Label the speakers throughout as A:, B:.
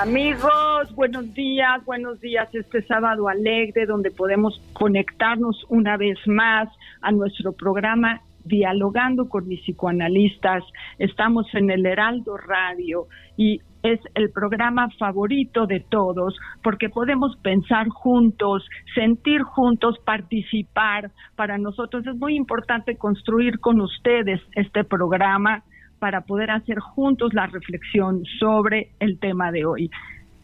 A: Amigos, buenos días, buenos días este sábado alegre donde podemos conectarnos una vez más a nuestro programa Dialogando con mis psicoanalistas. Estamos en el Heraldo Radio y es el programa favorito de todos porque podemos pensar juntos, sentir juntos, participar. Para nosotros es muy importante construir con ustedes este programa para poder hacer juntos la reflexión sobre el tema de hoy.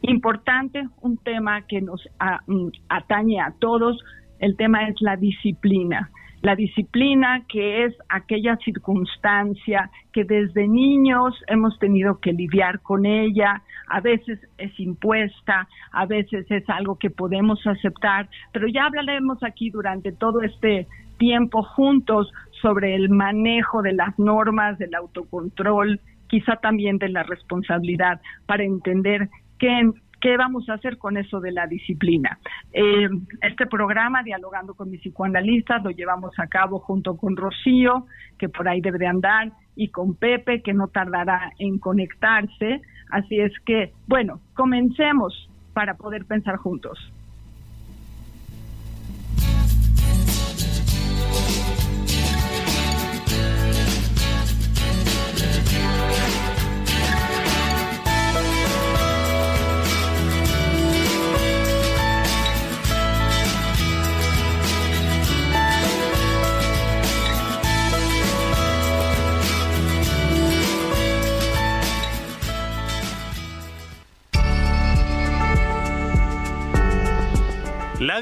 A: Importante, un tema que nos mm, atañe a todos, el tema es la disciplina. La disciplina que es aquella circunstancia que desde niños hemos tenido que lidiar con ella, a veces es impuesta, a veces es algo que podemos aceptar, pero ya hablaremos aquí durante todo este tiempo juntos sobre el manejo de las normas, del autocontrol, quizá también de la responsabilidad, para entender qué, qué vamos a hacer con eso de la disciplina. Eh, este programa, Dialogando con mis psicoanalistas, lo llevamos a cabo junto con Rocío, que por ahí debe de andar, y con Pepe, que no tardará en conectarse. Así es que, bueno, comencemos para poder pensar juntos.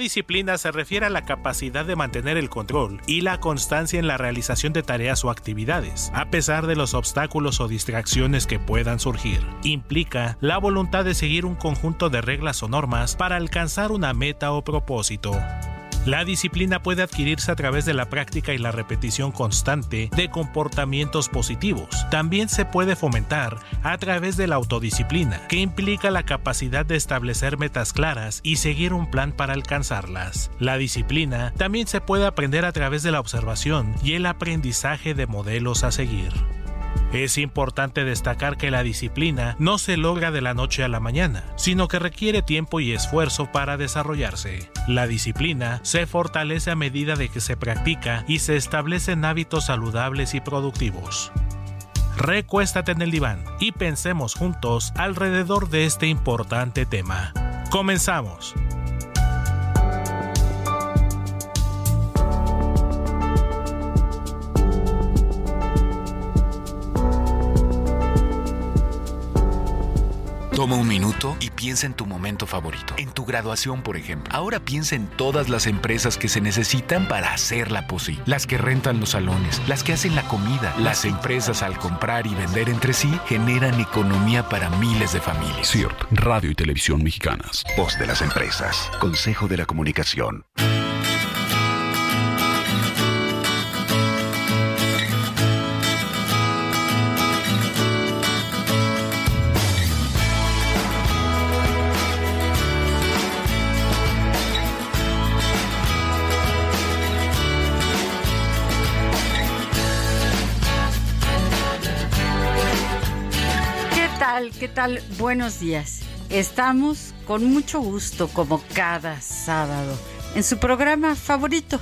B: Disciplina se refiere a la capacidad de mantener el control y la constancia en la realización de tareas o actividades, a pesar de los obstáculos o distracciones que puedan surgir. Implica la voluntad de seguir un conjunto de reglas o normas para alcanzar una meta o propósito. La disciplina puede adquirirse a través de la práctica y la repetición constante de comportamientos positivos. También se puede fomentar a través de la autodisciplina, que implica la capacidad de establecer metas claras y seguir un plan para alcanzarlas. La disciplina también se puede aprender a través de la observación y el aprendizaje de modelos a seguir. Es importante destacar que la disciplina no se logra de la noche a la mañana, sino que requiere tiempo y esfuerzo para desarrollarse. La disciplina se fortalece a medida de que se practica y se establecen hábitos saludables y productivos. Recuéstate en el diván y pensemos juntos alrededor de este importante tema. Comenzamos.
C: Toma un minuto y piensa en tu momento favorito, en tu graduación, por ejemplo. Ahora piensa en todas las empresas que se necesitan para hacerla posible. Las que rentan los salones, las que hacen la comida. Las empresas al comprar y vender entre sí generan economía para miles de familias.
D: CIRT, Radio y Televisión Mexicanas.
E: Voz de las empresas. Consejo de la Comunicación.
F: Buenos días. Estamos con mucho gusto, como cada sábado, en su programa favorito,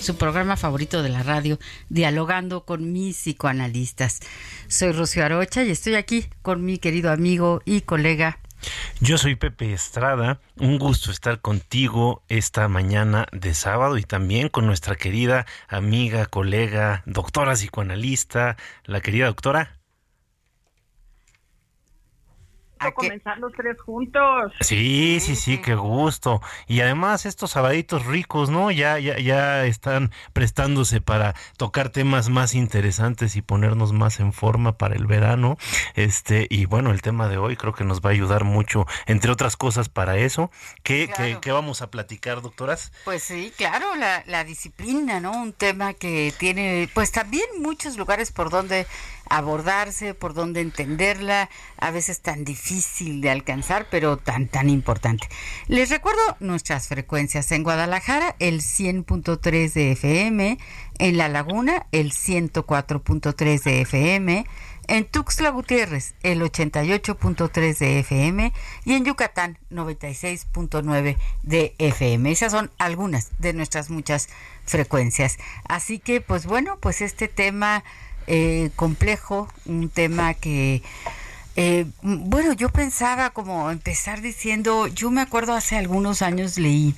F: su programa favorito de la radio, dialogando con mis psicoanalistas. Soy Rocío Arocha y estoy aquí con mi querido amigo y colega.
G: Yo soy Pepe Estrada, un gusto estar contigo esta mañana de sábado y también con nuestra querida amiga, colega, doctora psicoanalista, la querida doctora
A: a comenzar los tres juntos. Sí,
G: sí, sí, qué gusto. Y además estos sabaditos ricos, ¿no? Ya, ya, ya están prestándose para tocar temas más interesantes y ponernos más en forma para el verano. Este, y bueno, el tema de hoy creo que nos va a ayudar mucho, entre otras cosas, para eso. ¿Qué, qué, vamos a platicar, doctoras?
F: Pues sí, claro, la, la disciplina, ¿no? Un tema que tiene, pues también muchos lugares por donde abordarse, por donde entenderla, a veces tan difícil de alcanzar, pero tan, tan importante. Les recuerdo nuestras frecuencias. En Guadalajara, el 100.3 de FM, en La Laguna, el 104.3 de FM, en Tuxtla Gutiérrez, el 88.3 de FM y en Yucatán, 96.9 de FM. Esas son algunas de nuestras muchas frecuencias. Así que, pues bueno, pues este tema eh, complejo, un tema que, eh, bueno, yo pensaba como empezar diciendo, yo me acuerdo hace algunos años leí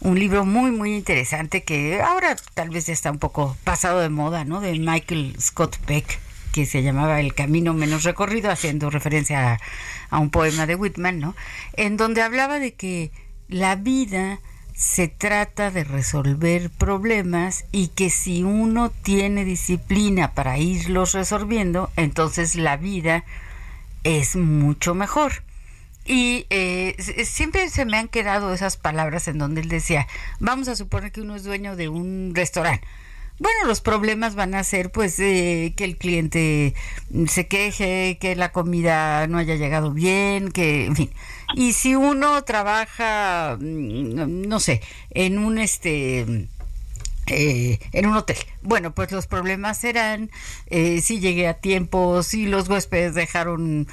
F: un libro muy, muy interesante que ahora tal vez ya está un poco pasado de moda, ¿no? De Michael Scott Peck que se llamaba El Camino Menos Recorrido, haciendo referencia a, a, un poema de Whitman, ¿no? En donde hablaba de que la vida se trata de resolver problemas y que si uno tiene disciplina para irlos resolviendo, entonces la vida es mucho mejor. Y eh, siempre se me han quedado esas palabras en donde él decía, vamos a suponer que uno es dueño de un restaurante. Bueno, los problemas van a ser pues eh, que el cliente se queje, que la comida no haya llegado bien, que, en fin. Y si uno trabaja, mm, no sé, en un este... Eh, en un hotel. Bueno, pues los problemas serán eh, si llegué a tiempo, si los huéspedes dejaron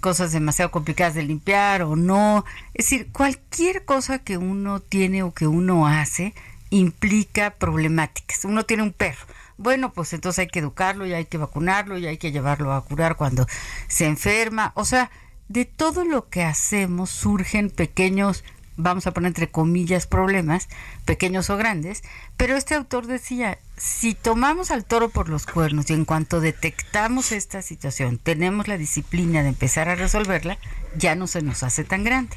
F: cosas demasiado complicadas de limpiar o no. Es decir, cualquier cosa que uno tiene o que uno hace implica problemáticas. Uno tiene un perro. Bueno, pues entonces hay que educarlo y hay que vacunarlo y hay que llevarlo a curar cuando se enferma. O sea, de todo lo que hacemos surgen pequeños, vamos a poner entre comillas, problemas, pequeños o grandes. Pero este autor decía, si tomamos al toro por los cuernos y en cuanto detectamos esta situación, tenemos la disciplina de empezar a resolverla, ya no se nos hace tan grande.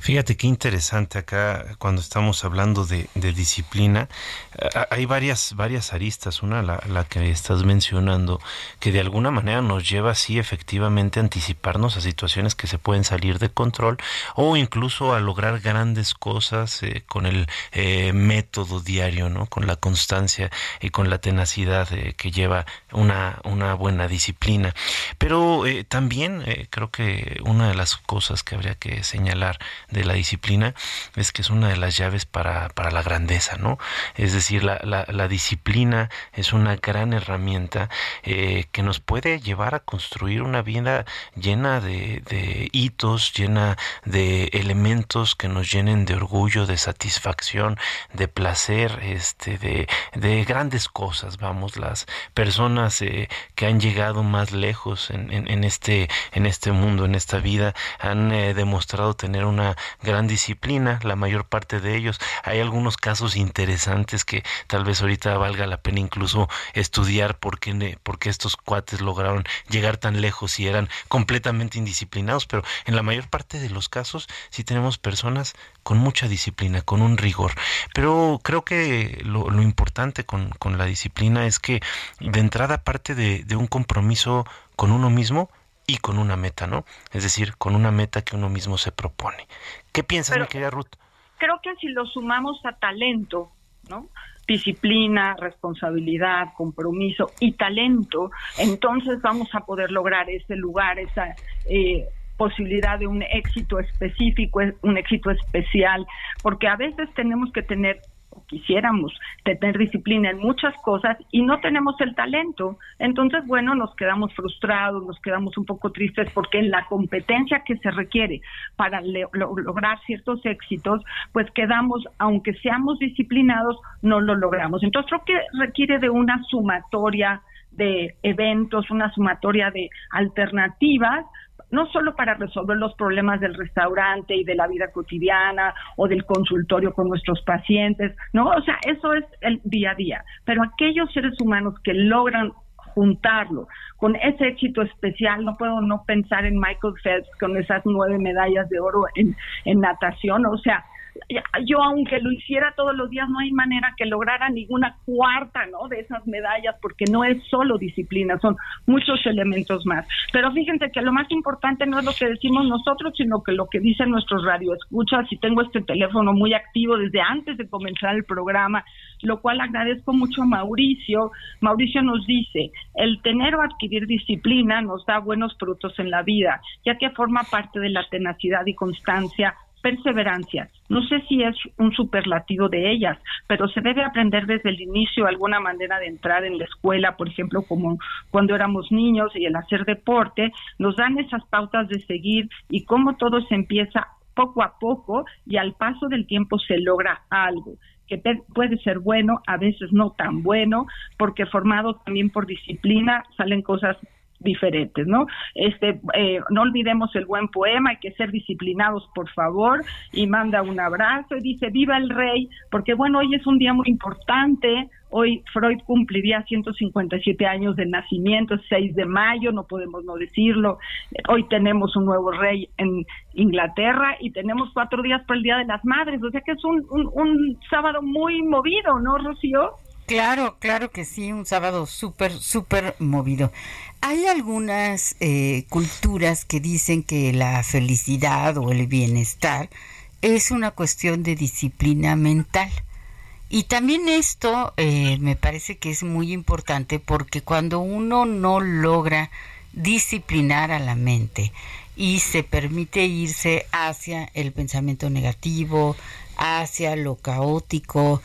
G: Fíjate qué interesante acá cuando estamos hablando de, disciplina. Hay varias, varias aristas. Una, la, que estás mencionando, que de alguna manera nos lleva así efectivamente a anticiparnos a situaciones que se pueden salir de control o incluso a lograr grandes cosas eh, con el eh, método diario, ¿no? Con la constancia y con la tenacidad eh, que lleva una, una buena disciplina. Pero también creo que una de las cosas que habría que señalar de la disciplina es que es una de las llaves para, para la grandeza, ¿no? Es decir, la, la, disciplina es una gran herramienta eh, que nos puede llevar a construir una vida llena de, de hitos, llena de elementos que nos llenen de orgullo, de satisfacción, de placer, este, de, de grandes cosas, vamos, las personas eh, que han llegado más lejos en, en, este, en este mundo, en esta vida, han eh, demostrado tener una gran disciplina, la mayor parte de ellos. Hay algunos casos interesantes que tal vez ahorita valga la pena incluso estudiar por qué, por qué estos cuates lograron llegar tan lejos y eran completamente indisciplinados, pero en la mayor parte de los casos sí tenemos personas con mucha disciplina, con un rigor. Pero creo que lo, importante con, con, la disciplina es que de entrada parte de, de un compromiso con uno mismo, y con una meta, ¿no? Es decir, con una meta que uno mismo se propone. ¿Qué piensas, mi querida Ruth?
A: Creo que si lo sumamos a talento, ¿no? disciplina, responsabilidad, compromiso y talento, entonces vamos a poder lograr ese lugar, esa eh, posibilidad de un éxito específico, un éxito especial, porque a veces tenemos que tener quisiéramos tener disciplina en muchas cosas y no tenemos el talento. Entonces, bueno, nos quedamos frustrados, nos quedamos un poco tristes porque en la competencia que se requiere para lograr ciertos éxitos, pues quedamos, aunque seamos disciplinados, no lo logramos. Entonces, creo que requiere de una sumatoria de eventos, una sumatoria de alternativas no solo para resolver los problemas del restaurante y de la vida cotidiana o del consultorio con nuestros pacientes, ¿no? O sea, eso es el día a día, pero aquellos seres humanos que logran juntarlo con ese éxito especial, no puedo no pensar en Michael Phelps con esas nueve medallas de oro en, en natación, o sea, yo aunque lo hiciera todos los días no hay manera que lograra ninguna cuarta no de esas medallas porque no es solo disciplina son muchos elementos más. Pero fíjense que lo más importante no es lo que decimos nosotros sino que lo que dicen nuestros radioescuchas y tengo este teléfono muy activo desde antes de comenzar el programa lo cual agradezco mucho a Mauricio. Mauricio nos dice el tener o adquirir disciplina nos da buenos frutos en la vida ya que forma parte de la tenacidad y constancia perseverancia. No sé si es un superlativo de ellas, pero se debe aprender desde el inicio alguna manera de entrar en la escuela, por ejemplo, como cuando éramos niños y el hacer deporte, nos dan esas pautas de seguir y cómo todo se empieza poco a poco y al paso del tiempo se logra algo que puede ser bueno, a veces no tan bueno, porque formado también por disciplina salen cosas diferentes, ¿no? Este, eh, no olvidemos el buen poema, hay que ser disciplinados, por favor, y manda un abrazo y dice, viva el rey, porque bueno, hoy es un día muy importante, hoy Freud cumpliría 157 años de nacimiento, 6 de mayo, no podemos no decirlo, hoy tenemos un nuevo rey en Inglaterra y tenemos cuatro días para el Día de las Madres, o sea que es un, un, un sábado muy movido, ¿no, Rocío?
F: Claro, claro que sí, un sábado súper, súper movido. Hay algunas eh, culturas que dicen que la felicidad o el bienestar es una cuestión de disciplina mental. Y también esto eh, me parece que es muy importante porque cuando uno no logra disciplinar a la mente y se permite irse hacia el pensamiento negativo, hacia lo caótico,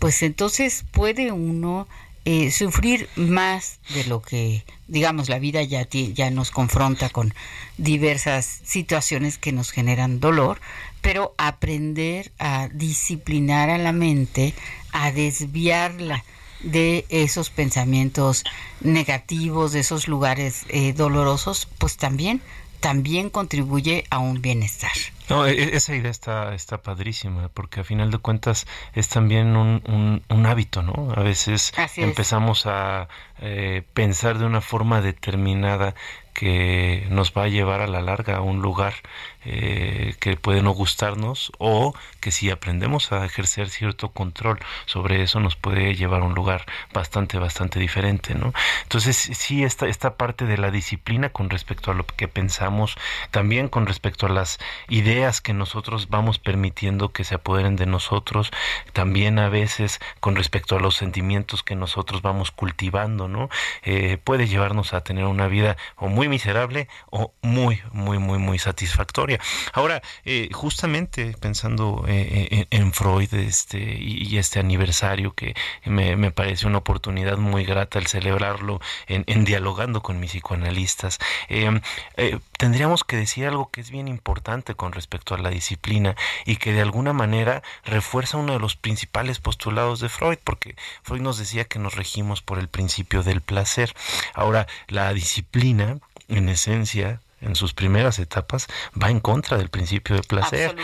F: pues entonces puede uno eh, sufrir más de lo que, digamos, la vida ya, ya nos confronta con diversas situaciones que nos generan dolor, pero aprender a disciplinar a la mente, a desviarla de esos pensamientos negativos, de esos lugares eh, dolorosos, pues también, también contribuye a un bienestar.
G: No, e, e, esa idea está, está padrísima, porque a final de cuentas es también un, un, hábito, ¿no? A veces empezamos a eh, pensar de una forma determinada que nos va a llevar a la larga a un lugar eh, que puede no gustarnos o que si aprendemos a ejercer cierto control sobre eso nos puede llevar a un lugar bastante bastante diferente no entonces sí esta esta parte de la disciplina con respecto a lo que pensamos también con respecto a las ideas que nosotros vamos permitiendo que se apoderen de nosotros también a veces con respecto a los sentimientos que nosotros vamos cultivando no eh, puede llevarnos a tener una vida o muy miserable o muy, muy, muy, muy satisfactoria. Ahora, eh, justamente pensando eh, en, Freud este, y, este aniversario que me, parece una oportunidad muy grata el celebrarlo en, dialogando con mis psicoanalistas, em, eh, tendríamos que decir algo que es bien importante con respecto a la disciplina y que de alguna manera refuerza uno de los principales postulados de Freud, porque Freud nos decía que nos regimos por el principio del placer. Ahora, la disciplina en esencia, en sus primeras etapas, va en contra del principio de placer.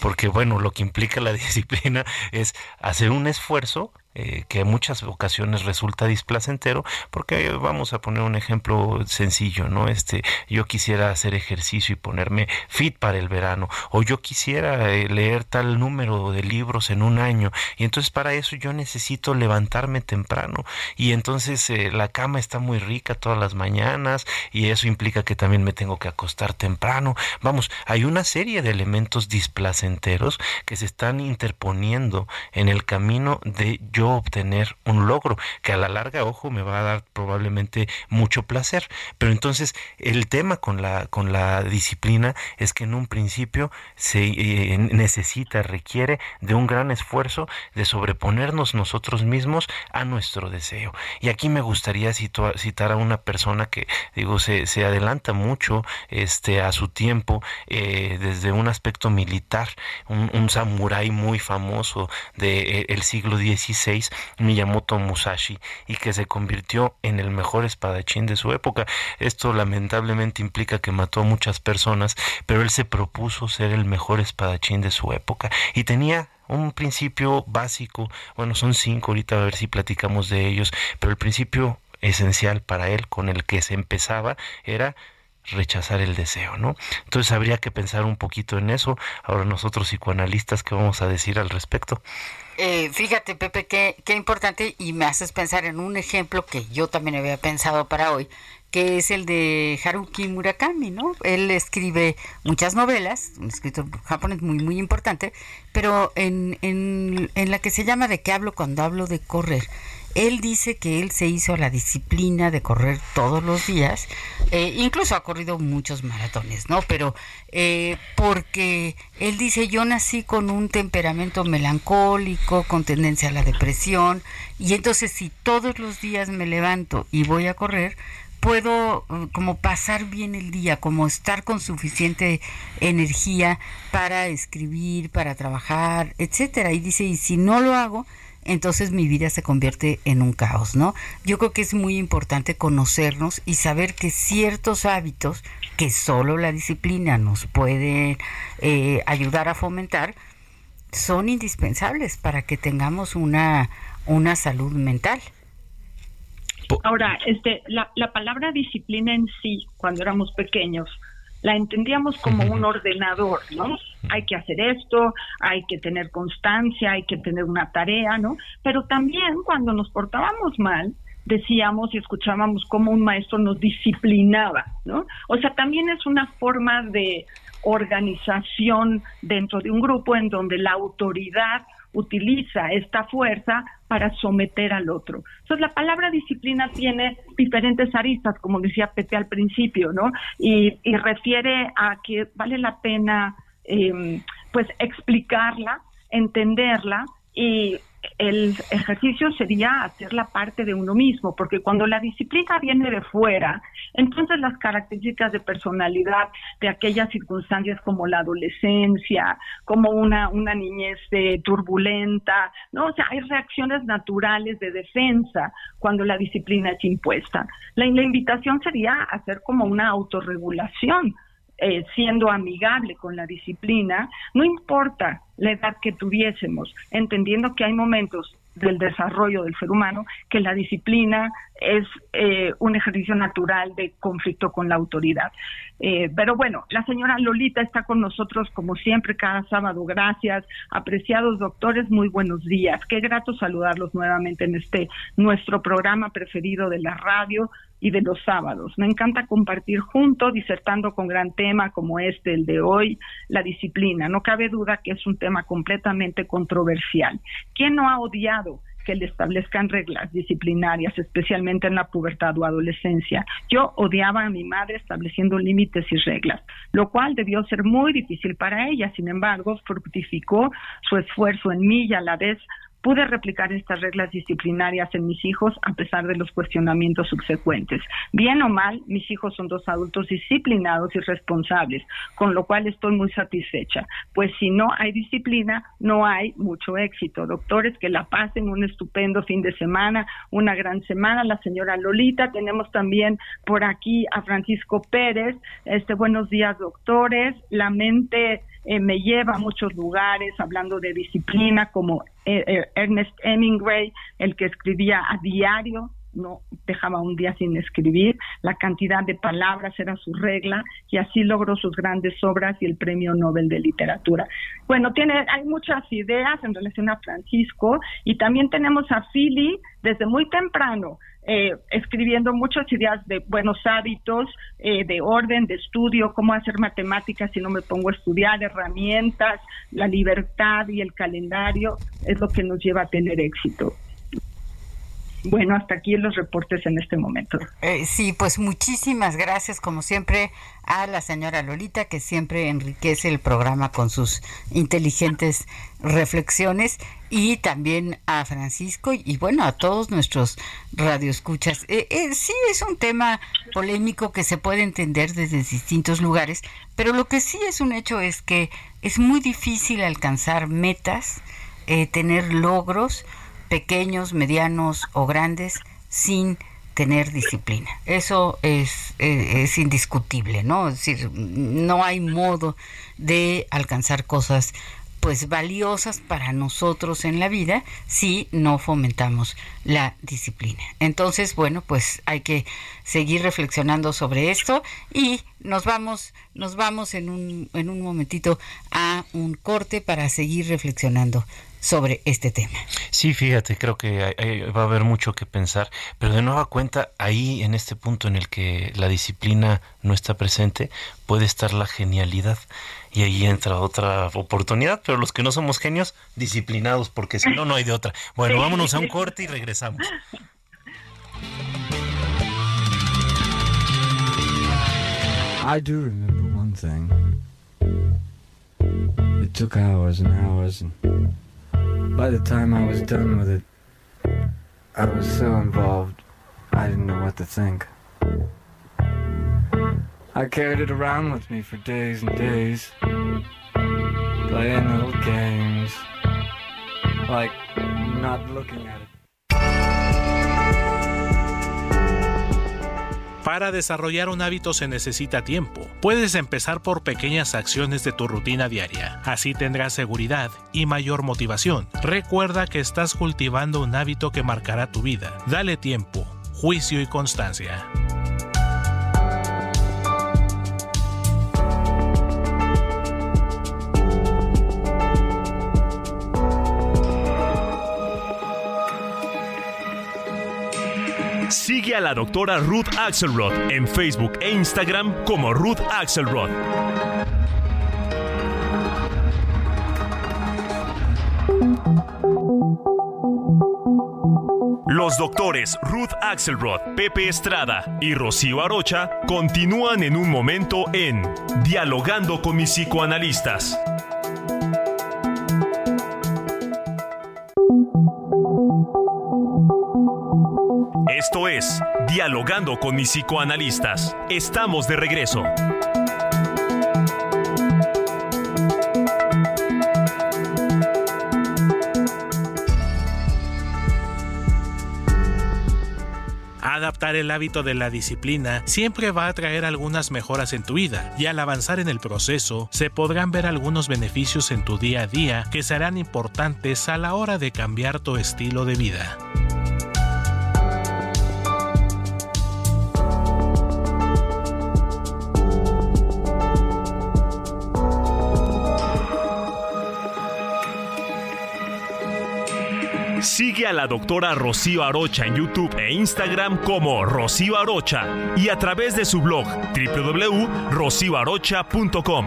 G: Porque, bueno, lo que implica la disciplina es hacer un esfuerzo eh, que en muchas ocasiones resulta displacentero, porque vamos a poner un ejemplo sencillo, ¿no? Este, yo quisiera hacer ejercicio y ponerme fit para el verano, o yo quisiera eh, leer tal número de libros en un año, y entonces para eso yo necesito levantarme temprano, y entonces eh, la cama está muy rica todas las mañanas, y eso implica que también me tengo que acostar temprano. Vamos, hay una serie de elementos displacenteros que se están interponiendo en el camino de yo obtener un logro que a la larga, ojo, me va a dar probablemente mucho placer. Pero entonces el tema con la, con la disciplina es que en un principio se eh, necesita, requiere de un gran esfuerzo de sobreponernos nosotros mismos a nuestro deseo. Y aquí me gustaría citar a una persona que, digo, se, se adelanta mucho este, a su tiempo eh, desde un aspecto militar, un, samurái muy famoso del de, eh, siglo XVI, Miyamoto Musashi, y que se convirtió en el mejor espadachín de su época. Esto lamentablemente implica que mató a muchas personas, pero él se propuso ser el mejor espadachín de su época y tenía un principio básico, bueno, son cinco, ahorita a ver si platicamos de ellos, pero el principio esencial para él con el que se empezaba era rechazar el deseo, ¿no? Entonces habría que pensar un poquito en eso. Ahora nosotros psicoanalistas, ¿qué vamos a decir al respecto?
F: Eh, fíjate, Pepe, qué, qué importante y me haces pensar en un ejemplo que yo también había pensado para hoy, que es el de Haruki Murakami, ¿no? Él escribe muchas novelas, un escritor japonés muy, muy importante, pero en, en, en la que se llama De qué hablo cuando hablo de correr. Él dice que él se hizo la disciplina de correr todos los días, eh, incluso ha corrido muchos maratones, ¿no? Pero eh, porque él dice, yo nací con un temperamento melancólico, con tendencia a la depresión, y entonces si todos los días me levanto y voy a correr, puedo eh, como pasar bien el día, como estar con suficiente energía para escribir, para trabajar, etcétera. Y dice, y si no lo hago, entonces mi vida se convierte en un caos, ¿no? Yo creo que es muy importante conocernos y saber que ciertos hábitos que solo la disciplina nos puede eh, ayudar a fomentar son indispensables para que tengamos una, una salud mental.
A: Ahora, este, la, la palabra disciplina en sí, cuando éramos pequeños, la entendíamos como un ordenador, ¿no? Hay que hacer esto, hay que tener constancia, hay que tener una tarea, ¿no? Pero también cuando nos portábamos mal, decíamos y escuchábamos cómo un maestro nos disciplinaba, ¿no? O sea, también es una forma de organización dentro de un grupo en donde la autoridad utiliza esta fuerza para someter al otro. Entonces, la palabra disciplina tiene diferentes aristas, como decía Pepe al principio, ¿no? Y, refiere a que vale la pena, em, pues, explicarla, entenderla y el ejercicio sería hacer la parte de uno mismo, porque cuando la disciplina viene de fuera, entonces las características de personalidad de aquellas circunstancias como la adolescencia, como una, una niñez turbulenta, ¿no? O sea, hay reacciones naturales de defensa cuando la disciplina es impuesta. La, la invitación sería hacer como una autorregulación, eh, siendo amigable con la disciplina, no importa la edad que tuviésemos, entendiendo que hay momentos del desarrollo del ser humano, que la disciplina es eh, un ejercicio natural de conflicto con la autoridad. Eh, pero bueno, la señora Lolita está con nosotros como siempre cada sábado. Gracias. Apreciados doctores, muy buenos días. Qué grato saludarlos nuevamente en este nuestro programa preferido de la radio y de los sábados. Me encanta compartir juntos, disertando con gran tema como este, el de hoy, la disciplina. No cabe duda que es un tema completamente controversial. ¿Quién no ha odiado que le establezcan reglas disciplinarias, especialmente en la pubertad o adolescencia. Yo odiaba a mi madre estableciendo límites y reglas, lo cual debió ser muy difícil para ella. Sin embargo, fructificó su esfuerzo en mí y a la vez Pude replicar estas reglas disciplinarias en mis hijos a pesar de los cuestionamientos subsecuentes. Bien o mal, mis hijos son dos adultos disciplinados y responsables, con lo cual estoy muy satisfecha, pues si no hay disciplina, no hay mucho éxito. Doctores, que la pasen un estupendo fin de semana, una gran semana. La señora Lolita, tenemos también por aquí a Francisco Pérez. Este, buenos días, doctores. La mente eh, me lleva a muchos lugares hablando de disciplina, como eh, eh, Ernest Hemingway, el que escribía a diario, no dejaba un día sin escribir, la cantidad de palabras era su regla y así logró sus grandes obras y el Premio Nobel de Literatura. Bueno, tiene hay muchas ideas en relación a Francisco y también tenemos a Philly desde muy temprano eh, escribiendo muchas ideas de buenos hábitos, eh, de orden, de estudio, cómo hacer matemáticas si no me pongo a estudiar, herramientas, la libertad y el calendario es lo que nos lleva a tener éxito. Bueno, hasta aquí los reportes en este momento.
F: Eh, sí, pues muchísimas gracias, como siempre, a la señora Lolita, que siempre enriquece el programa con sus inteligentes reflexiones, y también a Francisco y, bueno, a todos nuestros radioescuchas. Eh, eh, sí, es un tema polémico que se puede entender desde distintos lugares, pero lo que sí es un hecho es que es muy difícil alcanzar metas, eh, tener logros, pequeños, medianos o grandes sin tener disciplina. Eso es, eh, es indiscutible, ¿no? Es decir, no hay modo de alcanzar cosas pues valiosas para nosotros en la vida si no fomentamos la disciplina. Entonces, bueno, pues hay que seguir reflexionando sobre esto y nos vamos nos vamos en un en un momentito a un corte para seguir reflexionando sobre este tema.
G: Sí, fíjate, creo que va a haber mucho que pensar, pero de nueva cuenta, ahí en este punto en el que la disciplina no está presente, puede estar la genialidad. Y ahí entra otra oportunidad, pero los que no somos genios, disciplinados, porque si no, no hay de otra. Bueno, vámonos a un corte y regresamos.
H: I do remember one thing. It took hours and hours and By the time I was done with it, I was so involved, I didn't know what to think. I carried it around with me for days and days, playing little games, like not looking at it.
B: Para desarrollar un hábito se necesita tiempo. Puedes empezar por pequeñas acciones de tu rutina diaria. Así tendrás seguridad y mayor motivación. Recuerda que estás cultivando un hábito que marcará tu vida. Dale tiempo, juicio y constancia.
I: Sigue a la doctora Ruth Axelrod en Facebook e Instagram como Ruth Axelrod. Los doctores Ruth Axelrod, Pepe Estrada y Rocío Arocha continúan en un momento en Dialogando con mis psicoanalistas. Esto es Dialogando con mis psicoanalistas. Estamos de regreso.
B: Adaptar el hábito de la disciplina siempre va a traer algunas mejoras en tu vida y al avanzar en el proceso se podrán ver algunos beneficios en tu día a día que serán importantes a la hora de cambiar tu estilo de vida.
I: Sigue a la doctora Rocío Arocha en YouTube e Instagram como Rocío Arocha y a través de su blog www.rocioarocha.com.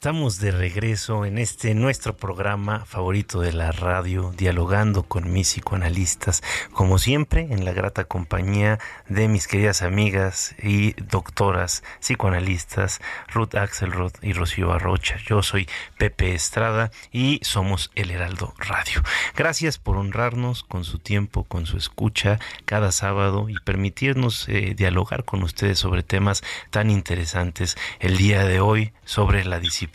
G: Estamos de regreso en este nuestro programa favorito de la radio, dialogando con mis psicoanalistas, como siempre en la grata compañía de mis queridas amigas y doctoras psicoanalistas Ruth Axelrod y Rocío Arrocha. Yo soy Pepe Estrada y somos El Heraldo Radio. Gracias por honrarnos con su tiempo, con su escucha cada sábado y permitirnos eh, dialogar con ustedes sobre temas tan interesantes el día de hoy sobre la disciplina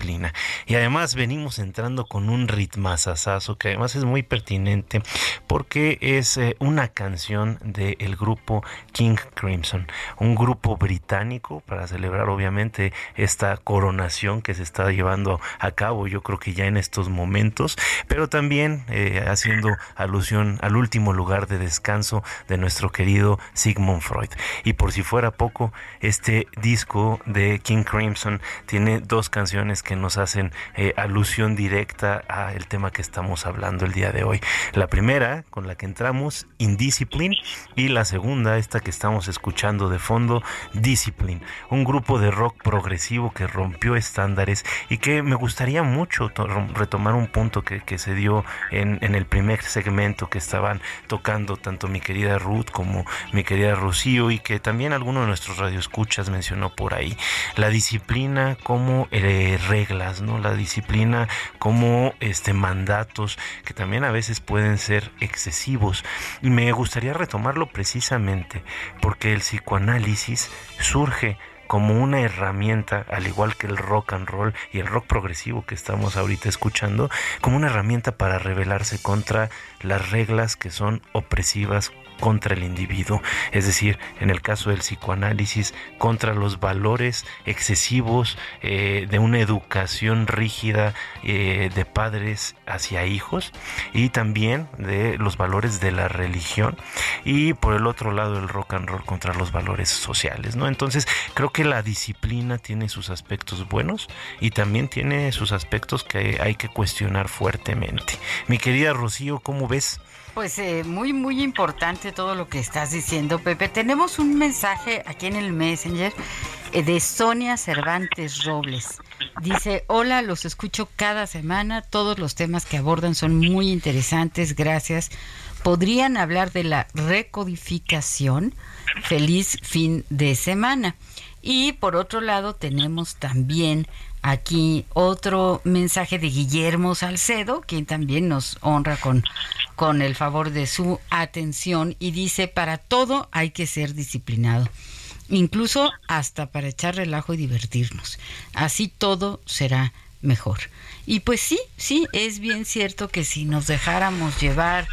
G: y además venimos entrando con un ritmazazazo que además es muy pertinente porque es eh, una canción del grupo King Crimson, un grupo británico para celebrar obviamente esta coronación que se está llevando a cabo, yo creo que ya en estos momentos, pero también eh, haciendo alusión al último lugar de descanso de nuestro querido Sigmund Freud. Y por si fuera poco, este disco de King Crimson tiene dos canciones que nos hacen eh, alusión directa al tema que estamos hablando el día de hoy. La primera con la que entramos, Indiscipline, y la segunda, esta que estamos escuchando de fondo, Discipline, un grupo de rock progresivo que rompió estándares y que me gustaría mucho retomar un punto que, se dio en, en el primer segmento que estaban tocando tanto mi querida Ruth como mi querida Rocío y que también alguno de nuestros radioescuchas mencionó por ahí. La disciplina como eh, reglas, ¿no? La disciplina como este mandatos que también a veces pueden ser excesivos. Y me gustaría retomarlo precisamente porque el psicoanálisis surge como una herramienta, al igual que el rock and roll y el rock progresivo que estamos ahorita escuchando, como una herramienta para rebelarse contra las reglas que son opresivas contra el individuo, es decir, en el caso del psicoanálisis, contra los valores excesivos eh, de una educación rígida eh, de padres hacia hijos y también de los valores de la religión y por el otro lado el rock and roll contra los valores sociales, ¿no? Entonces creo que la disciplina tiene sus aspectos buenos y también tiene sus aspectos que hay que cuestionar fuertemente. Mi querida Rocío, ¿cómo ves?
F: Pues eh, muy, muy importante todo lo que estás diciendo, Pepe. Tenemos un mensaje aquí en el Messenger eh, de Sonia Cervantes Robles. Dice, hola, los escucho cada semana, todos los temas que abordan son muy interesantes, gracias. ¿Podrían hablar de la recodificación? Feliz fin de semana. Y por otro lado tenemos también aquí otro mensaje de Guillermo Salcedo, quien también nos honra con, con el favor de su atención y dice, para todo hay que ser disciplinado, incluso hasta para echar relajo y divertirnos. Así todo será mejor. Y pues sí, sí, es bien cierto que si nos dejáramos llevar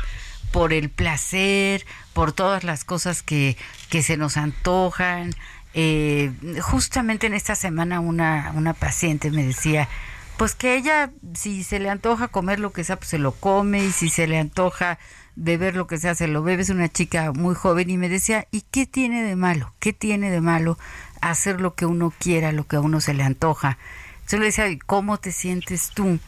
F: por el placer, por todas las cosas que, que se nos antojan, eh, justamente en esta semana una, una paciente me decía, pues que ella, si se le antoja comer lo que sea, pues se lo come, y si se le antoja beber lo que sea, se lo bebe. Es una chica muy joven y me decía, ¿y qué tiene de malo? ¿Qué tiene de malo hacer lo que uno quiera, lo que a uno se le antoja? Yo le decía, ¿cómo te sientes tú?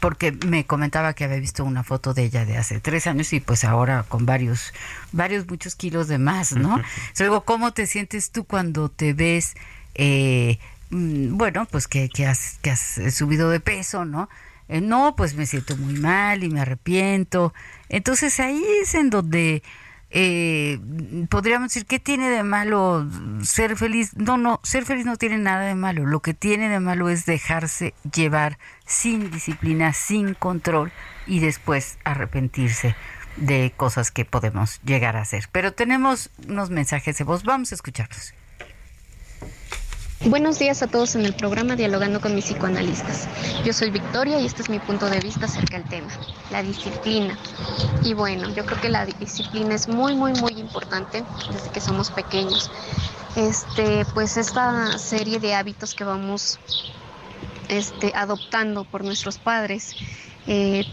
F: Porque me comentaba que había visto una foto de ella de hace tres años y pues ahora con varios, varios, muchos kilos de más, ¿no? Luego, ¿cómo te sientes tú cuando te ves, eh, mm, bueno, pues que, que, has, que has subido de peso, ¿no? Eh, no, pues me siento muy mal y me arrepiento. Entonces ahí es en donde eh, podríamos decir, ¿qué tiene de malo ser feliz? No, no, ser feliz no tiene nada de malo. Lo que tiene de malo es dejarse llevar sin disciplina, sin control y después arrepentirse de cosas que podemos llegar a hacer. Pero tenemos unos mensajes de voz, vamos a escucharlos.
J: Buenos días a todos en el programa Dialogando con mis psicoanalistas. Yo soy Victoria y este es mi punto de vista acerca del tema, la disciplina. Y bueno, yo creo que la disciplina es muy, muy, muy importante desde que somos pequeños. Este, pues esta serie de hábitos que vamos este, adoptando por nuestros padres eh,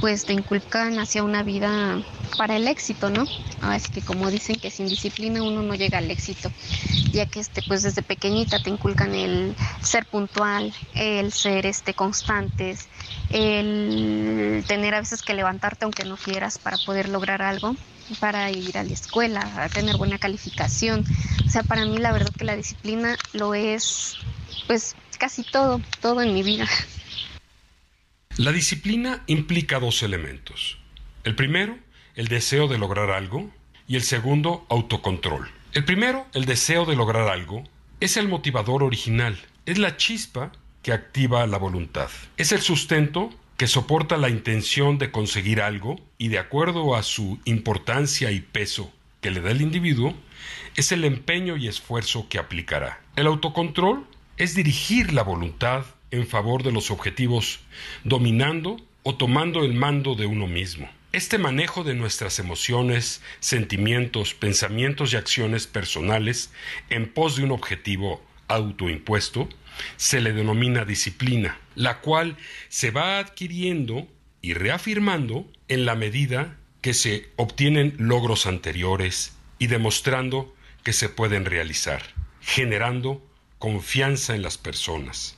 J: pues te inculcan hacia una vida para el éxito, ¿no? Así que como dicen que sin disciplina uno no llega al éxito, ya que este, pues desde pequeñita te inculcan el ser puntual, el ser este constantes, el tener a veces que levantarte aunque no quieras para poder lograr algo, para ir a la escuela, tener buena calificación. O sea, para mí la verdad que la disciplina lo es pues casi todo, todo en mi vida.
K: La disciplina implica dos elementos. El primero, el deseo de lograr algo, y el segundo, autocontrol. El primero, el deseo de lograr algo, es el motivador original, es la chispa que activa la voluntad. Es el sustento que soporta la intención de conseguir algo y de acuerdo a su importancia y peso que le da el individuo, es el empeño y esfuerzo que aplicará. El autocontrol es dirigir la voluntad en favor de los objetivos, dominando o tomando el mando de uno mismo. Este manejo de nuestras emociones, sentimientos, pensamientos y acciones personales en pos de un objetivo autoimpuesto se le denomina disciplina, la cual se va adquiriendo y reafirmando en la medida que se obtienen logros anteriores y demostrando que se pueden realizar, generando confianza en las personas.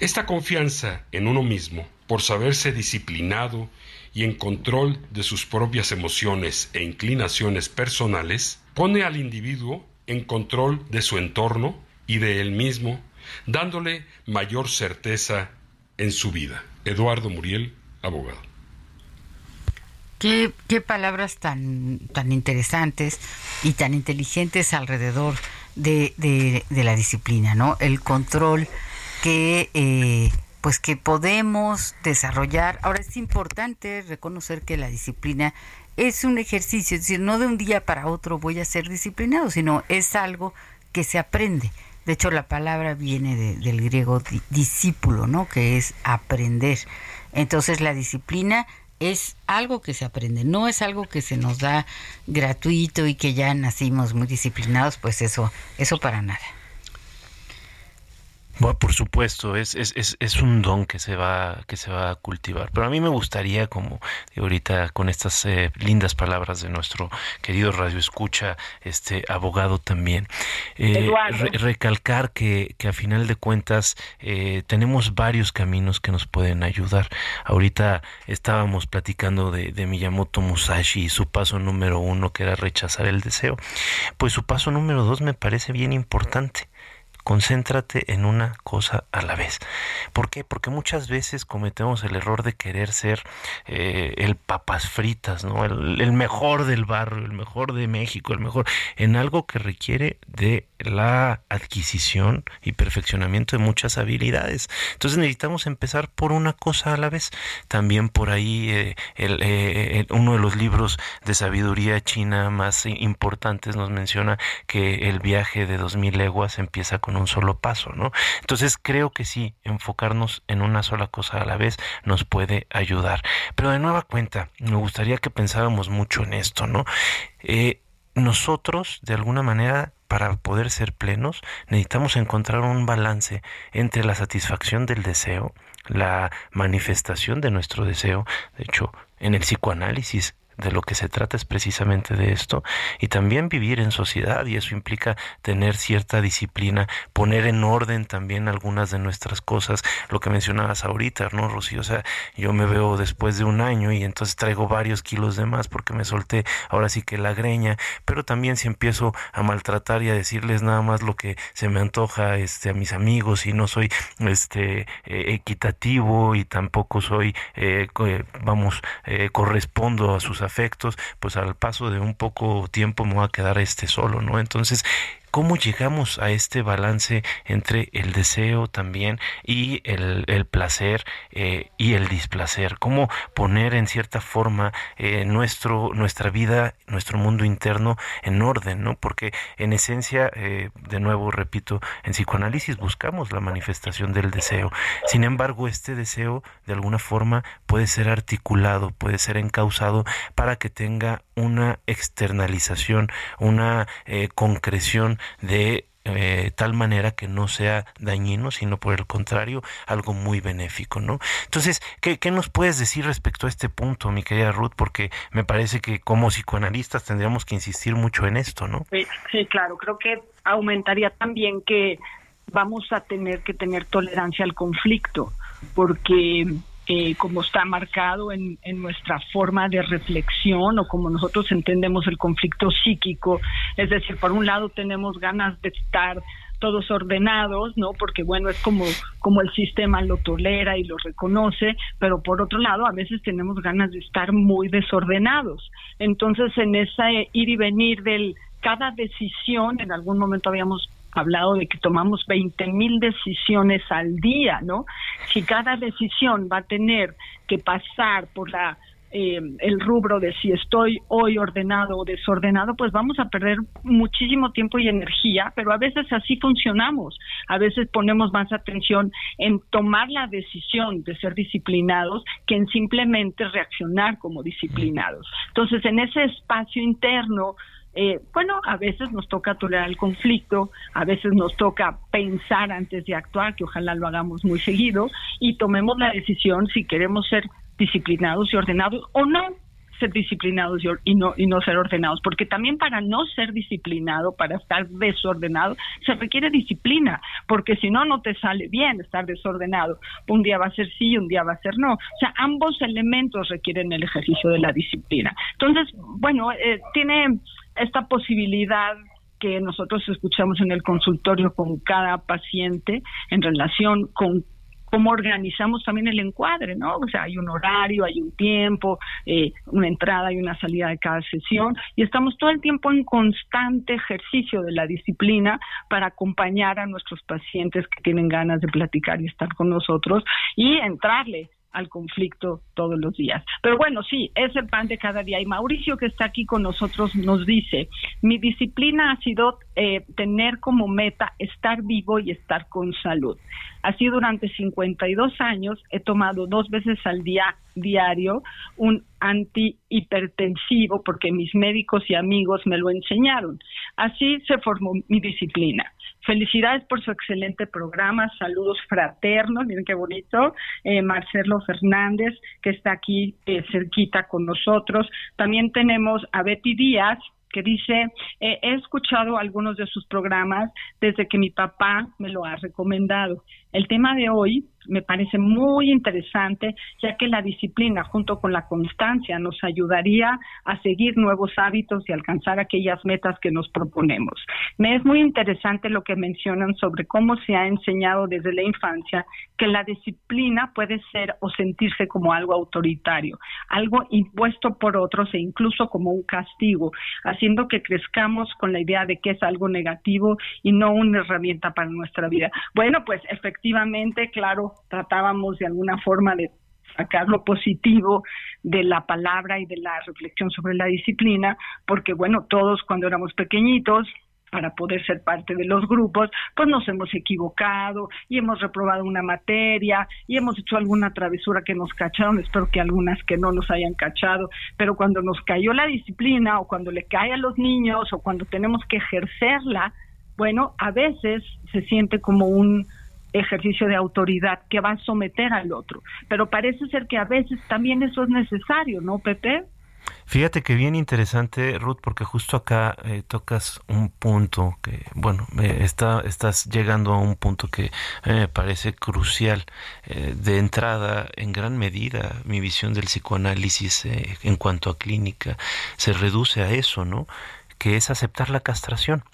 K: Esta confianza en uno mismo, por saberse disciplinado y en control de sus propias emociones e inclinaciones personales, pone al individuo en control de su entorno y de él mismo, dándole mayor certeza en su vida. Eduardo Muriel, abogado.
F: Qué, palabras tan, tan interesantes y tan inteligentes alrededor de, de, la disciplina, ¿no? El control que, eh, pues que podemos desarrollar. Ahora es importante reconocer que la disciplina es un ejercicio, es decir, no de un día para otro voy a ser disciplinado, sino es algo que se aprende. De hecho, la palabra viene del griego discípulo, ¿no? Que es aprender. Entonces, la disciplina es algo que se aprende, no es algo que se nos da gratuito y que ya nacimos muy disciplinados, pues eso, eso para nada.
G: Bueno, por supuesto, es, es, es, es, un don que se va que se va a cultivar. Pero a mí me gustaría, como ahorita con estas eh, lindas palabras de nuestro querido radio escucha, este abogado también, eh, recalcar que, que a final de cuentas eh, tenemos varios caminos que nos pueden ayudar. Ahorita estábamos platicando de, de Miyamoto Musashi y su paso número uno que era rechazar el deseo. Pues su paso número dos me parece bien importante concéntrate en una cosa a la vez. ¿Por qué? Porque muchas veces cometemos el error de querer ser eh, el papas fritas, ¿no? El, mejor del barrio, el mejor de México, el mejor, en algo que requiere de la adquisición y perfeccionamiento de muchas habilidades. Entonces necesitamos empezar por una cosa a la vez. También por ahí eh, eh, uno de los libros de sabiduría china más importantes nos menciona que el viaje de dos mil leguas empieza con un solo paso, ¿no? Entonces creo que sí, enfocarnos en una sola cosa a la vez nos puede ayudar. Pero de nueva cuenta, me gustaría que pensáramos mucho en esto, ¿no? Eh, nosotros, de alguna manera, para poder ser plenos, necesitamos encontrar un balance entre la satisfacción del deseo, la manifestación de nuestro deseo. De hecho, en el psicoanálisis de lo que se trata es precisamente de esto y también vivir en sociedad y eso implica tener cierta disciplina, poner en orden también algunas de nuestras cosas, lo que mencionabas ahorita, ¿no, Rocío? O sea, yo me veo después de un año y entonces traigo varios kilos de más porque me solté ahora sí que la greña, pero también si empiezo a maltratar y a decirles nada más lo que se me antoja este a mis amigos y no soy este eh, equitativo y tampoco soy eh, vamos eh, correspondo a sus afectos, pues al paso de un poco tiempo me va a quedar este solo, ¿no? Entonces, ¿Cómo llegamos a este balance entre el deseo también y el, placer eh, y el displacer? ¿Cómo poner en cierta forma eh, nuestro, nuestra vida, nuestro mundo interno en orden? ¿no? Porque en esencia, eh, de nuevo repito, en psicoanálisis buscamos la manifestación del deseo. Sin embargo, este deseo de alguna forma puede ser articulado, puede ser encausado para que tenga una externalización, una concreción de eh, tal manera que no sea dañino, sino por el contrario, algo muy benéfico, ¿no? Entonces, ¿qué, ¿qué, nos puedes decir respecto a este punto, mi querida Ruth? Porque me parece que como psicoanalistas tendríamos que insistir mucho en esto, ¿no?
A: Sí claro, creo que aumentaría también que vamos a tener que tener tolerancia al conflicto, porque eh, como está marcado en, nuestra forma de reflexión o como nosotros entendemos el conflicto psíquico. Es decir, por un lado tenemos ganas de estar todos ordenados, ¿no? Porque bueno, es como, como el sistema lo tolera y lo reconoce, pero por otro lado, a veces tenemos ganas de estar muy desordenados. Entonces, en ese ir y venir del cada decisión, en algún momento habíamos hablado de que tomamos 20 mil decisiones al día, ¿no? Si cada decisión va a tener que pasar por la eh, el rubro de si estoy hoy ordenado o desordenado, pues vamos a perder muchísimo tiempo y energía, pero a veces así funcionamos. A veces ponemos más atención en tomar la decisión de ser disciplinados que en simplemente reaccionar como disciplinados. Entonces, en ese espacio interno, eh, bueno, a veces nos toca tolerar el conflicto, a veces nos toca pensar antes de actuar, que ojalá lo hagamos muy seguido, y tomemos la decisión si queremos ser disciplinados y ordenados o no ser disciplinados y, no y no ser ordenados porque también para no ser disciplinado para estar desordenado se requiere disciplina porque si no no te sale bien estar desordenado. Un día va a ser sí y un día va a ser no. O sea ambos elementos requieren el ejercicio de la disciplina. Entonces bueno eh, tiene esta posibilidad que nosotros escuchamos en el consultorio con cada paciente en relación con cómo organizamos también el encuadre, ¿no? O sea, hay un horario, hay un tiempo, eh, una entrada y una salida de cada sesión y estamos todo el tiempo en constante ejercicio de la disciplina para acompañar a nuestros pacientes que tienen ganas de platicar y estar con nosotros y entrarle al conflicto todos los días. Pero bueno, sí, es el pan de cada día. Y Mauricio, que está aquí con nosotros, nos dice, mi disciplina ha sido eh, tener como meta estar vivo y estar con salud. Así durante 52 años he tomado dos veces al día diario un antihipertensivo porque mis médicos y amigos me lo enseñaron. Así se formó mi disciplina. Felicidades por su excelente programa, saludos fraternos, miren qué bonito, eh, Marcelo Fernández, que está aquí eh, cerquita con nosotros. También tenemos a Betty Díaz, que dice, eh, he escuchado algunos de sus programas desde que mi papá me lo ha recomendado. El tema de hoy me parece muy interesante, ya que la disciplina junto con la constancia nos ayudaría a seguir nuevos hábitos y alcanzar aquellas metas que nos proponemos. Me es muy interesante lo que mencionan sobre cómo se ha enseñado desde la infancia que la disciplina puede ser o sentirse como algo autoritario, algo impuesto por otros e incluso como un castigo, haciendo que crezcamos con la idea de que es algo negativo y no una herramienta para nuestra vida. Bueno, pues efectivamente efectivamente, claro, tratábamos de alguna forma de sacar lo positivo de la palabra y de la reflexión sobre la disciplina, porque bueno, todos cuando éramos pequeñitos, para poder ser parte de los grupos, pues nos hemos equivocado y hemos reprobado una materia y hemos hecho alguna travesura que nos cacharon, espero que algunas que no nos hayan cachado, pero cuando nos cayó la disciplina o cuando le cae a los niños o cuando tenemos que ejercerla, bueno, a veces se siente como un ejercicio de autoridad que va a someter al otro. Pero parece ser que a veces también eso es necesario, ¿no, Pepe?
G: Fíjate que bien interesante, Ruth, porque justo acá eh, tocas un punto que, bueno, está, estás llegando a un punto que me parece crucial. Eh, de entrada, en gran medida, mi visión del psicoanálisis eh, en cuanto a clínica se reduce a eso, ¿no? Que es aceptar la castración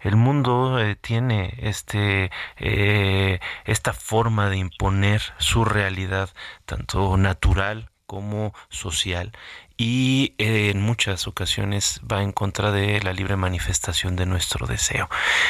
G: el mundo eh, tiene este eh, esta forma de imponer su realidad tanto natural como social y eh, en muchas ocasiones va en contra de la libre manifestación de nuestro deseo.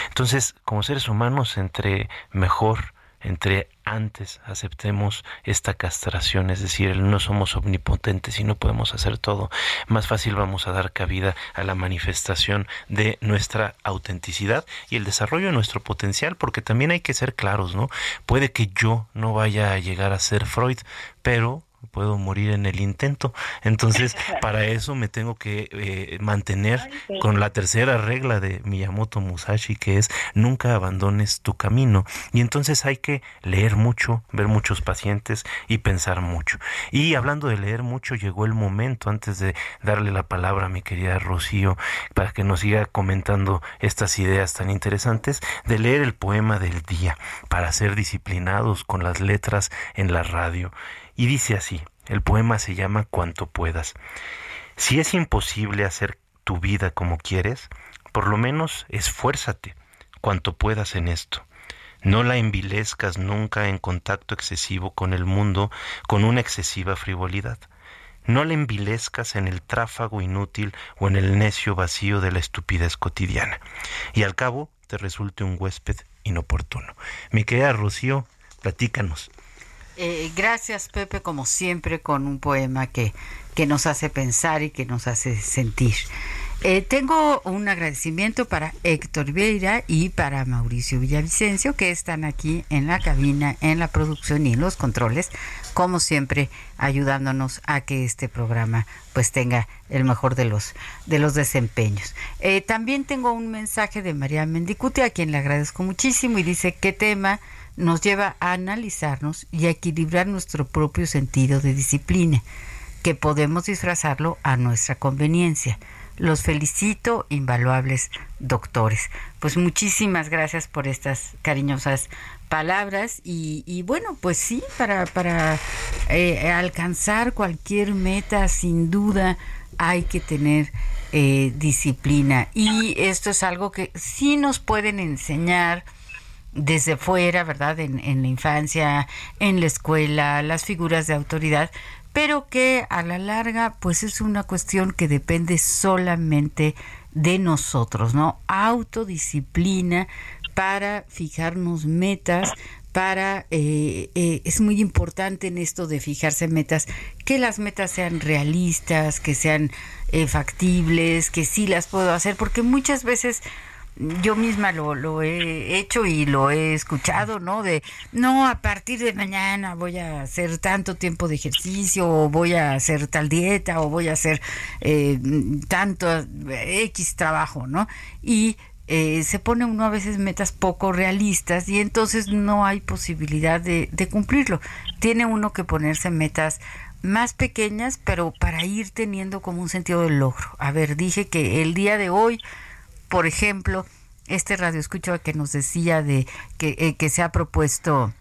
G: Entonces, como seres humanos, entre mejor entre antes aceptemos esta castración, es decir, no somos omnipotentes y no podemos hacer todo, más fácil vamos a dar cabida a la manifestación de nuestra autenticidad y el desarrollo de nuestro potencial, porque también hay que ser claros, ¿no? Puede que yo no vaya a llegar a ser Freud, pero puedo morir en el intento. Entonces, para eso me tengo que eh, mantener con la tercera regla de Miyamoto Musashi, que es nunca abandones tu camino. Y entonces hay que leer mucho, ver muchos pacientes y pensar mucho. Y hablando de leer mucho, llegó el momento, antes de darle la palabra a mi querida Rocío, para que nos siga comentando estas ideas tan interesantes, de leer el poema del día, para ser disciplinados con las letras en la radio. Y dice así, el poema se llama Cuanto puedas. Si es imposible hacer tu vida como quieres, por lo menos esfuérzate. cuanto puedas en esto. No la envilezcas nunca en contacto excesivo con el mundo con una excesiva frivolidad. No la envilezcas en el tráfago inútil o en el necio vacío de la estupidez cotidiana. Y al cabo te resulte un huésped inoportuno. Mi querida Rocío, platícanos.
F: Eh, gracias Pepe, como siempre, con un poema que, que nos hace pensar y que nos hace sentir. Eh, tengo un agradecimiento para Héctor Vieira y para Mauricio Villavicencio que están aquí en la cabina, en la producción y en los controles, como siempre, ayudándonos a que este programa pues tenga el mejor de los de los desempeños. Eh, también tengo un mensaje de María Mendicuti a quien le agradezco muchísimo y dice qué tema nos lleva a analizarnos y a equilibrar nuestro propio sentido de disciplina, que podemos disfrazarlo a nuestra conveniencia los felicito, invaluables doctores. Pues muchísimas gracias por estas cariñosas palabras y, bueno, pues sí, para, para eh, alcanzar cualquier meta, sin duda hay que tener eh, disciplina. Y esto es algo que sí nos pueden enseñar desde fuera, ¿verdad? En, en la infancia, en la escuela, las figuras de autoridad, pero que a la larga pues es una cuestión que depende solamente de nosotros, ¿no? Autodisciplina para fijarnos metas, para eh, eh, es muy importante en esto de fijarse metas que las metas sean realistas que sean eh, factibles que sí las puedo hacer porque muchas veces yo misma lo, lo he hecho y lo he escuchado, ¿no? De, no, a partir de mañana voy a hacer tanto tiempo de ejercicio, o voy a hacer tal dieta, o voy a hacer eh, tanto X trabajo, ¿no? Y eh, se pone uno a veces metas poco realistas y entonces no hay posibilidad de, de cumplirlo. Tiene uno que ponerse metas más pequeñas, pero para ir teniendo como un sentido de logro. A ver, dije que el día de hoy por ejemplo, este radio escucho que nos decía de que, eh, se ha propuesto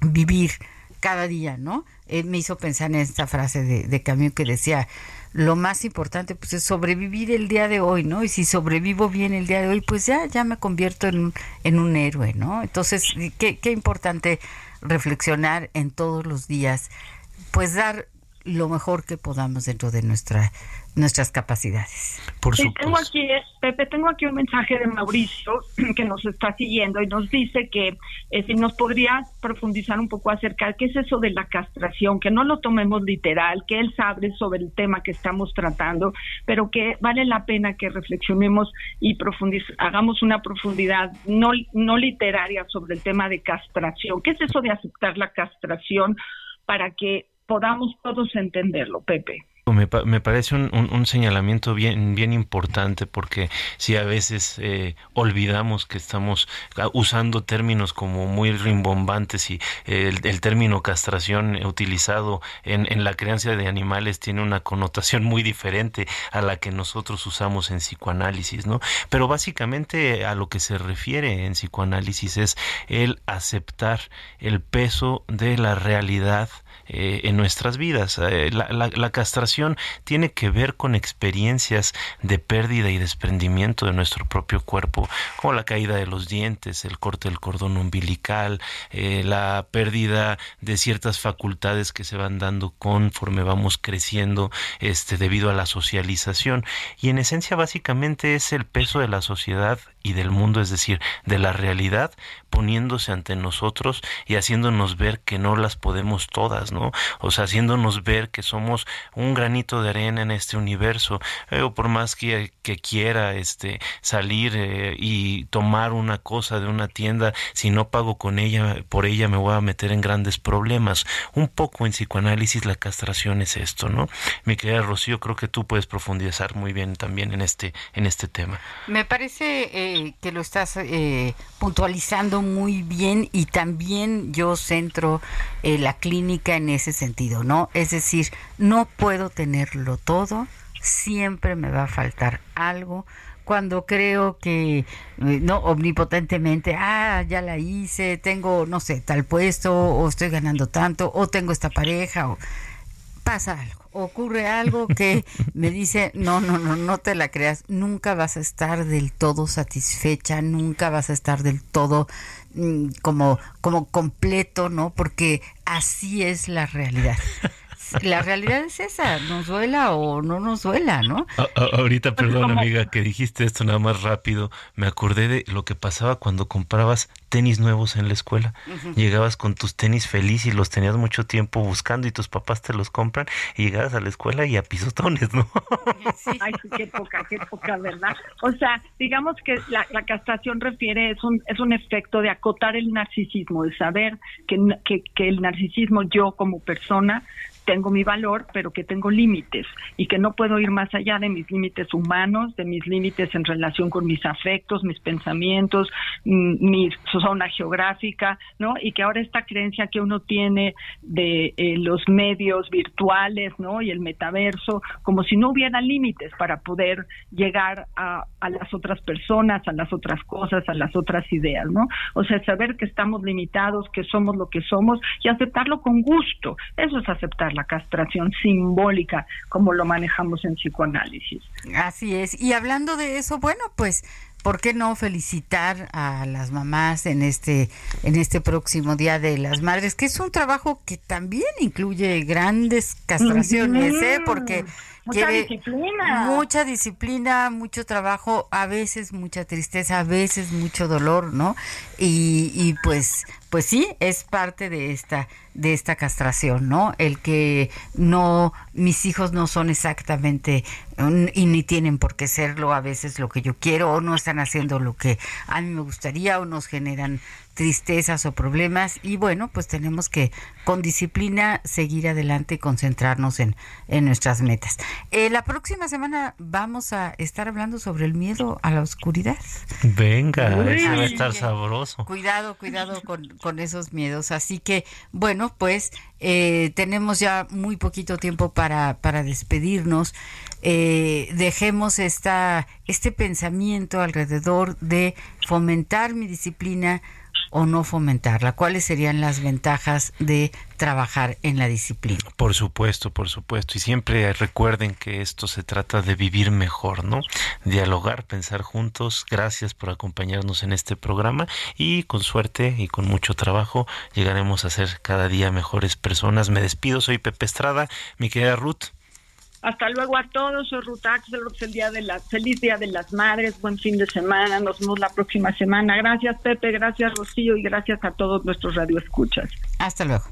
F: vivir cada día, ¿no? Eh, me hizo pensar en esta frase de, de que decía, lo más importante pues es sobrevivir el día de hoy, ¿no? Y si sobrevivo bien el día de hoy, pues ya, ya me convierto en en un héroe, ¿no? Entonces, qué, qué importante reflexionar en todos los días, pues dar lo mejor que podamos dentro de nuestra nuestras capacidades.
G: Por supuesto.
A: tengo aquí, Pepe, tengo aquí un mensaje de Mauricio que nos está siguiendo y nos dice que eh, si nos podría profundizar un poco acerca de qué es eso de la castración, que no lo tomemos literal, que él sabe sobre el tema que estamos tratando, pero que vale la pena que reflexionemos y hagamos una profundidad no, no literaria sobre el tema de castración. ¿Qué es eso de aceptar la castración para que podamos todos entenderlo, Pepe?
G: Me, me parece un, un, señalamiento bien, bien importante porque si a veces eh, olvidamos que estamos usando términos como muy rimbombantes y el, el término castración utilizado en, en, la crianza de animales tiene una connotación muy diferente a la que nosotros usamos en psicoanálisis, ¿no? Pero básicamente a lo que se refiere en psicoanálisis es el aceptar el peso de la realidad eh, en nuestras vidas. Eh, la, castración tiene que ver con experiencias de pérdida y desprendimiento de nuestro propio cuerpo, como la caída de los dientes, el corte del cordón umbilical, eh, la pérdida de ciertas facultades que se van dando conforme vamos creciendo este, debido a la socialización. Y en esencia básicamente es el peso de la sociedad y del mundo, es decir, de la realidad, poniéndose ante nosotros y haciéndonos ver que no las podemos todas, O sea, haciéndonos ver que somos un granito de arena en este universo, eh, o por más que, que, quiera este salir eh, y tomar una cosa de una tienda, si no pago con ella, por ella me voy a meter en grandes problemas. Un poco en psicoanálisis la castración es esto, ¿no? Mi querida Rocío, creo que tú puedes profundizar muy bien también en este, en este tema.
F: Me parece eh, que lo estás eh, puntualizando muy bien y también yo centro la clínica en ese sentido, ¿no? Es decir, no puedo tenerlo todo, siempre me va a faltar algo cuando creo que eh, no omnipotentemente, ah, ya la hice, tengo no sé, tal puesto o estoy ganando tanto o tengo esta pareja o pasa algo, ocurre algo que me dice, no, no, no, no te la creas, nunca vas a estar del todo satisfecha, nunca vas a estar del todo como, como completo, ¿no? Porque así es la realidad la realidad es esa, nos duela o no nos duela, ¿no?
G: ahorita, perdón amiga, que dijiste esto nada más rápido, me acordé de lo que pasaba cuando comprabas tenis nuevos en la escuela. Llegabas con tus tenis feliz y los tenías mucho tiempo buscando y tus papás te los compran y llegabas a la escuela y a pisotones, ¿no?
A: Ay, qué poca, qué poca, ¿verdad? O sea, digamos que la, castración refiere, es un, es un efecto de acotar el narcisismo, de saber que, que, que el narcisismo yo como persona tengo mi valor, pero que tengo límites y que no puedo ir más allá de mis límites humanos, de mis límites en relación con mis afectos, mis pensamientos, mm, mi zona geográfica, ¿no? Y que ahora esta creencia que uno tiene de eh, los medios virtuales, ¿no? Y el metaverso, como si no hubiera límites para poder llegar a, a las otras personas, a las otras cosas, a las otras ideas, ¿no? O sea, saber que estamos limitados, que somos lo que somos y aceptarlo con gusto. Eso es aceptar la castración simbólica como lo manejamos en psicoanálisis.
F: Así es. Y hablando de eso, bueno, pues ¿por qué no felicitar a las mamás en este en este próximo Día de las Madres, que es un trabajo que también incluye grandes castraciones, ¿eh? Porque
A: mucha disciplina.
F: Mucha disciplina, mucho trabajo, a veces mucha tristeza, a veces mucho dolor, ¿no? Y, y pues, pues sí, es parte de esta, de esta castración, ¿no? El que no, mis hijos no son exactamente y ni tienen por qué serlo a veces lo que yo quiero o no están haciendo lo que a mí me gustaría o nos generan tristezas o problemas y bueno, pues tenemos que con disciplina seguir adelante y concentrarnos en, en nuestras metas. Eh, la próxima semana vamos a estar hablando sobre el miedo a la oscuridad.
G: Venga, eso va a estar sabroso.
F: Cuidado, cuidado con, con esos miedos. Así que bueno, pues eh, tenemos ya muy poquito tiempo para, para despedirnos. Eh, dejemos esta, este pensamiento alrededor de fomentar mi disciplina o no fomentarla? ¿Cuáles serían las ventajas de trabajar en la disciplina?
G: Por supuesto, por supuesto. Y siempre recuerden que esto se trata de vivir mejor, ¿no? Dialogar, pensar juntos. Gracias por acompañarnos en este programa y con suerte y con mucho trabajo llegaremos a ser cada día mejores personas. Me despido, soy Pepe Estrada, mi querida Ruth.
A: Hasta luego a todos, soy Ruth el día de la, feliz Día de las Madres, buen fin de semana, nos vemos la próxima semana. Gracias Pepe, gracias Rocío y gracias a todos nuestros radioescuchas.
F: Hasta luego.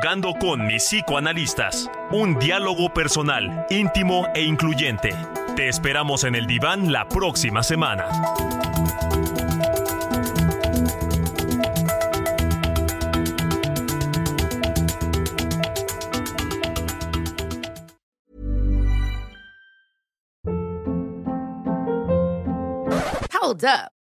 I: Dialogando con mis psicoanalistas. Un diálogo personal, íntimo e incluyente. Te esperamos en el diván la próxima semana.
L: Hold up.